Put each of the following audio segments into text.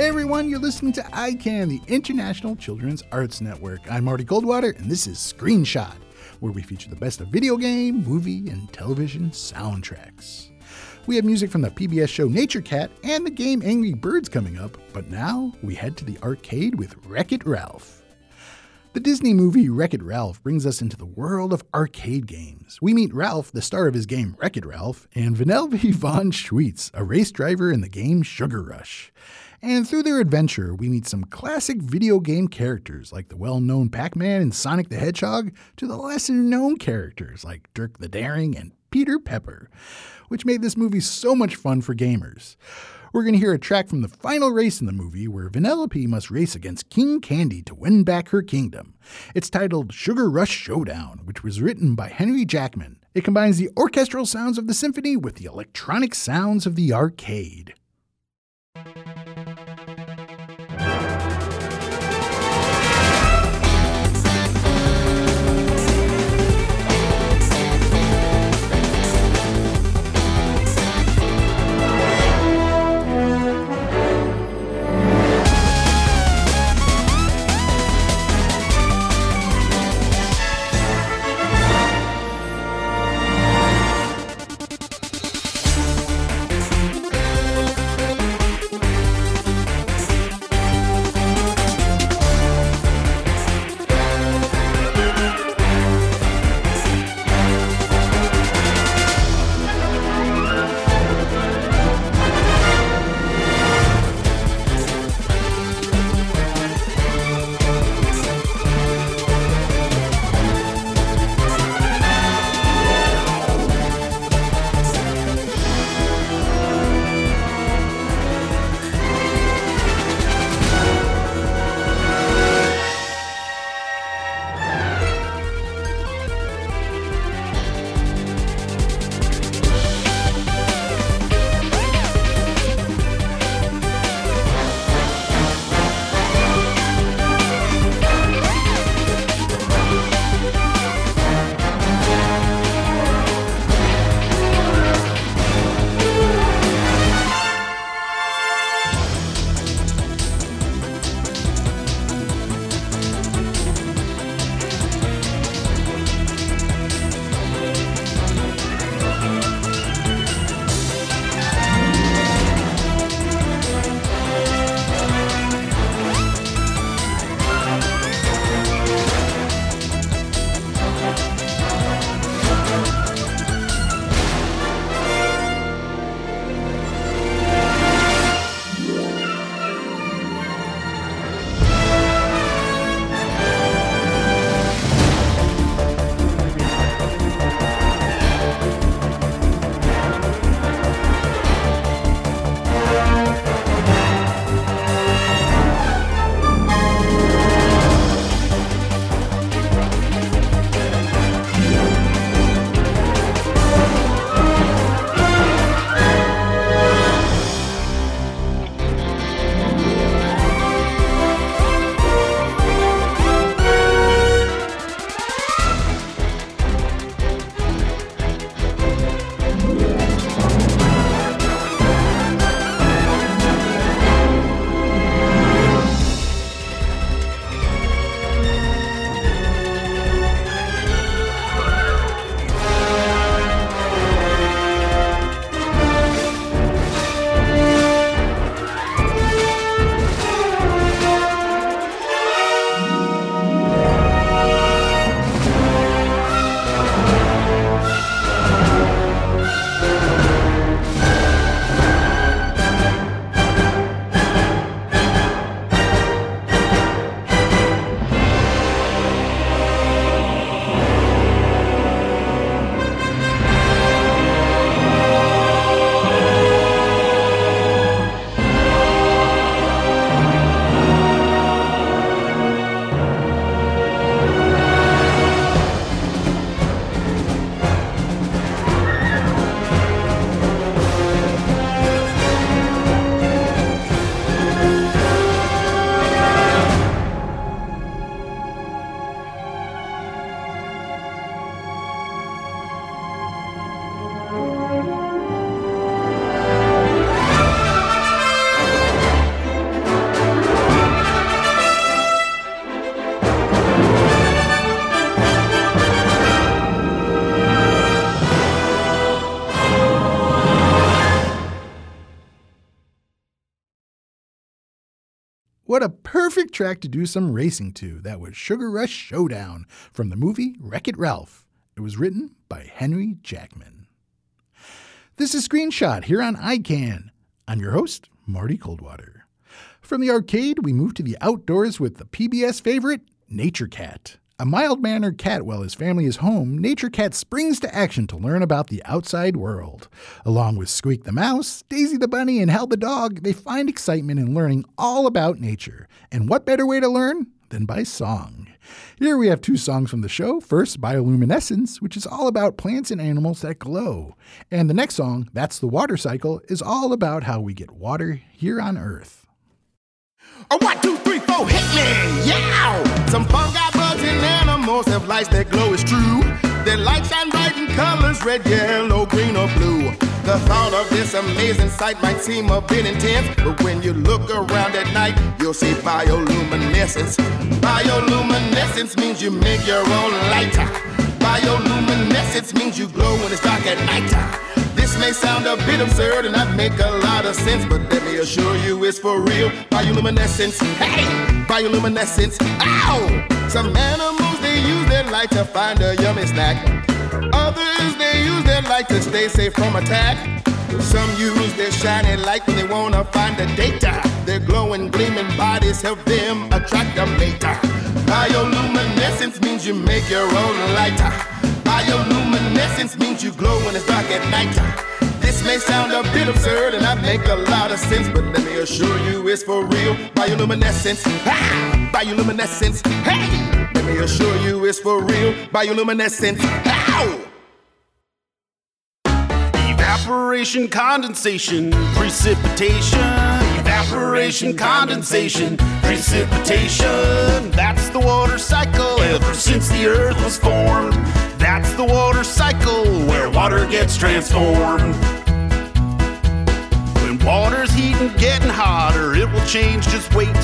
Hey everyone, you're listening to ICAN, the International Children's Arts Network. I'm Marty Goldwater, and this is Screenshot, where we feature the best of video game, movie, and television soundtracks. We have music from the PBS show Nature Cat and the game Angry Birds coming up, but now we head to the arcade with Wreck It Ralph. The Disney movie Wreck It Ralph brings us into the world of arcade games. We meet Ralph, the star of his game Wreck It Ralph, and Vanellope von Schweetz, a race driver in the game Sugar Rush. And through their adventure, we meet some classic video game characters like the well known Pac Man and Sonic the Hedgehog to the lesser known characters like Dirk the Daring and Peter Pepper, which made this movie so much fun for gamers. We're going to hear a track from the final race in the movie where Vanellope must race against King Candy to win back her kingdom. It's titled Sugar Rush Showdown, which was written by Henry Jackman. It combines the orchestral sounds of the symphony with the electronic sounds of the arcade. What a perfect track to do some racing to. That was Sugar Rush Showdown from the movie Wreck It Ralph. It was written by Henry Jackman. This is Screenshot here on ICAN. I'm your host, Marty Coldwater. From the arcade, we move to the outdoors with the PBS favorite, Nature Cat. A mild mannered cat while his family is home, Nature Cat springs to action to learn about the outside world. Along with Squeak the mouse, Daisy the bunny, and Hal the dog, they find excitement in learning all about nature. And what better way to learn than by song? Here we have two songs from the show. First, Bioluminescence, which is all about plants and animals that glow. And the next song, That's the Water Cycle, is all about how we get water here on Earth. A one, two, three, four, hit me, yeah! Some fungi, bugs, and animals have lights that glow, it's true. Their light shine bright in colors, red, yellow, green, or blue. The thought of this amazing sight might seem a bit intense, but when you look around at night, you'll see bioluminescence. Bioluminescence means you make your own light. Bioluminescence means you glow when it's dark at night. May sound a bit absurd and not make a lot of sense, but let me assure you it's for real. Bioluminescence, hey, bioluminescence, ow! Some animals they use their light to find a yummy snack. Others they use their light to stay safe from attack. Some use their shiny light when they wanna find the data. Their glowing, gleaming bodies help them attract a mate. Bioluminescence means you make your own light. Bioluminescence means you glow when it's dark at night. This may sound a bit absurd and not make a lot of sense, but let me assure you it's for real. Bioluminescence, ha! Bioluminescence, hey! Let me assure you it's for real. Bioluminescence, ow! Evaporation, condensation, precipitation. Evaporation, condensation, precipitation. That's the water cycle ever since the earth was formed. That's the water cycle where water gets transformed. Water's heating, getting hotter, it will change, just wait.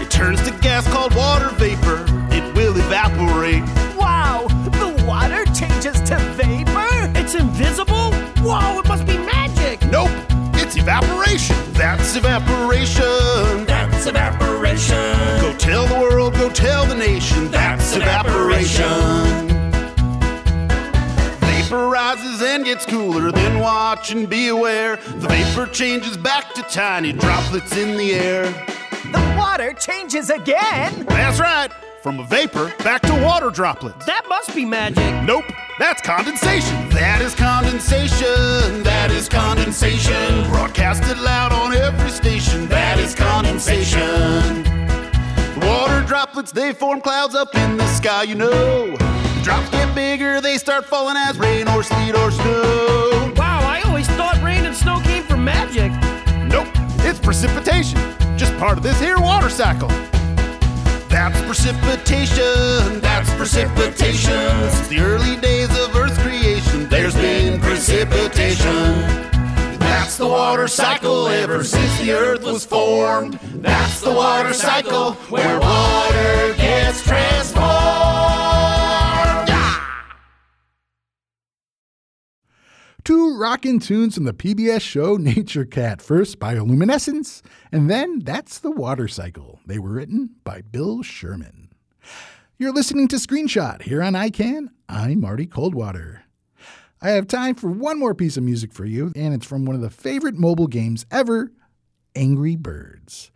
It turns to gas called water vapor, it will evaporate. Wow, the water changes to vapor? It's invisible? Whoa, it must be magic! Nope, it's evaporation. That's evaporation. That's evaporation. Go tell the world, go tell the nation. Gets cooler, then watch and be aware. The vapor changes back to tiny droplets in the air. The water changes again? That's right, from a vapor back to water droplets. That must be magic. Nope, that's condensation. That is condensation. That is condensation. Broadcasted loud on every station. That is condensation. Water droplets, they form clouds up in the sky, you know. Drops get bigger, they start falling as rain or sleet or snow. Wow, I always thought rain and snow came from magic. Nope, it's precipitation. Just part of this here water cycle. That's precipitation. That's precipitation. Since the early days of Earth's creation, there's been precipitation. That's the water cycle ever since the earth was formed. That's the water cycle where water gets transformed. Two rockin' tunes from the PBS show Nature Cat. First, Bioluminescence, and then That's the Water Cycle. They were written by Bill Sherman. You're listening to Screenshot here on ICAN. I'm Marty Coldwater. I have time for one more piece of music for you, and it's from one of the favorite mobile games ever Angry Birds.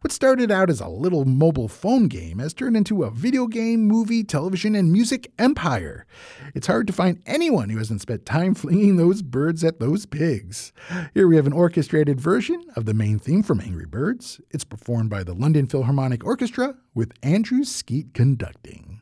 What started out as a little mobile phone game has turned into a video game, movie, television, and music empire. It's hard to find anyone who hasn't spent time flinging those birds at those pigs. Here we have an orchestrated version of the main theme from Angry Birds. It's performed by the London Philharmonic Orchestra with Andrew Skeet conducting.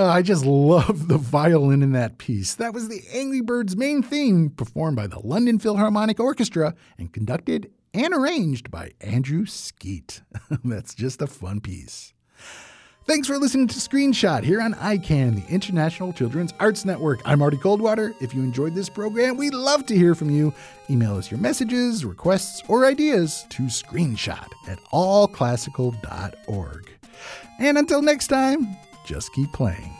Uh, I just love the violin in that piece. That was the Angry Birds main theme, performed by the London Philharmonic Orchestra and conducted and arranged by Andrew Skeet. That's just a fun piece. Thanks for listening to Screenshot here on ICAN, the International Children's Arts Network. I'm Marty Coldwater. If you enjoyed this program, we'd love to hear from you. Email us your messages, requests, or ideas to screenshot at allclassical.org. And until next time, just keep playing.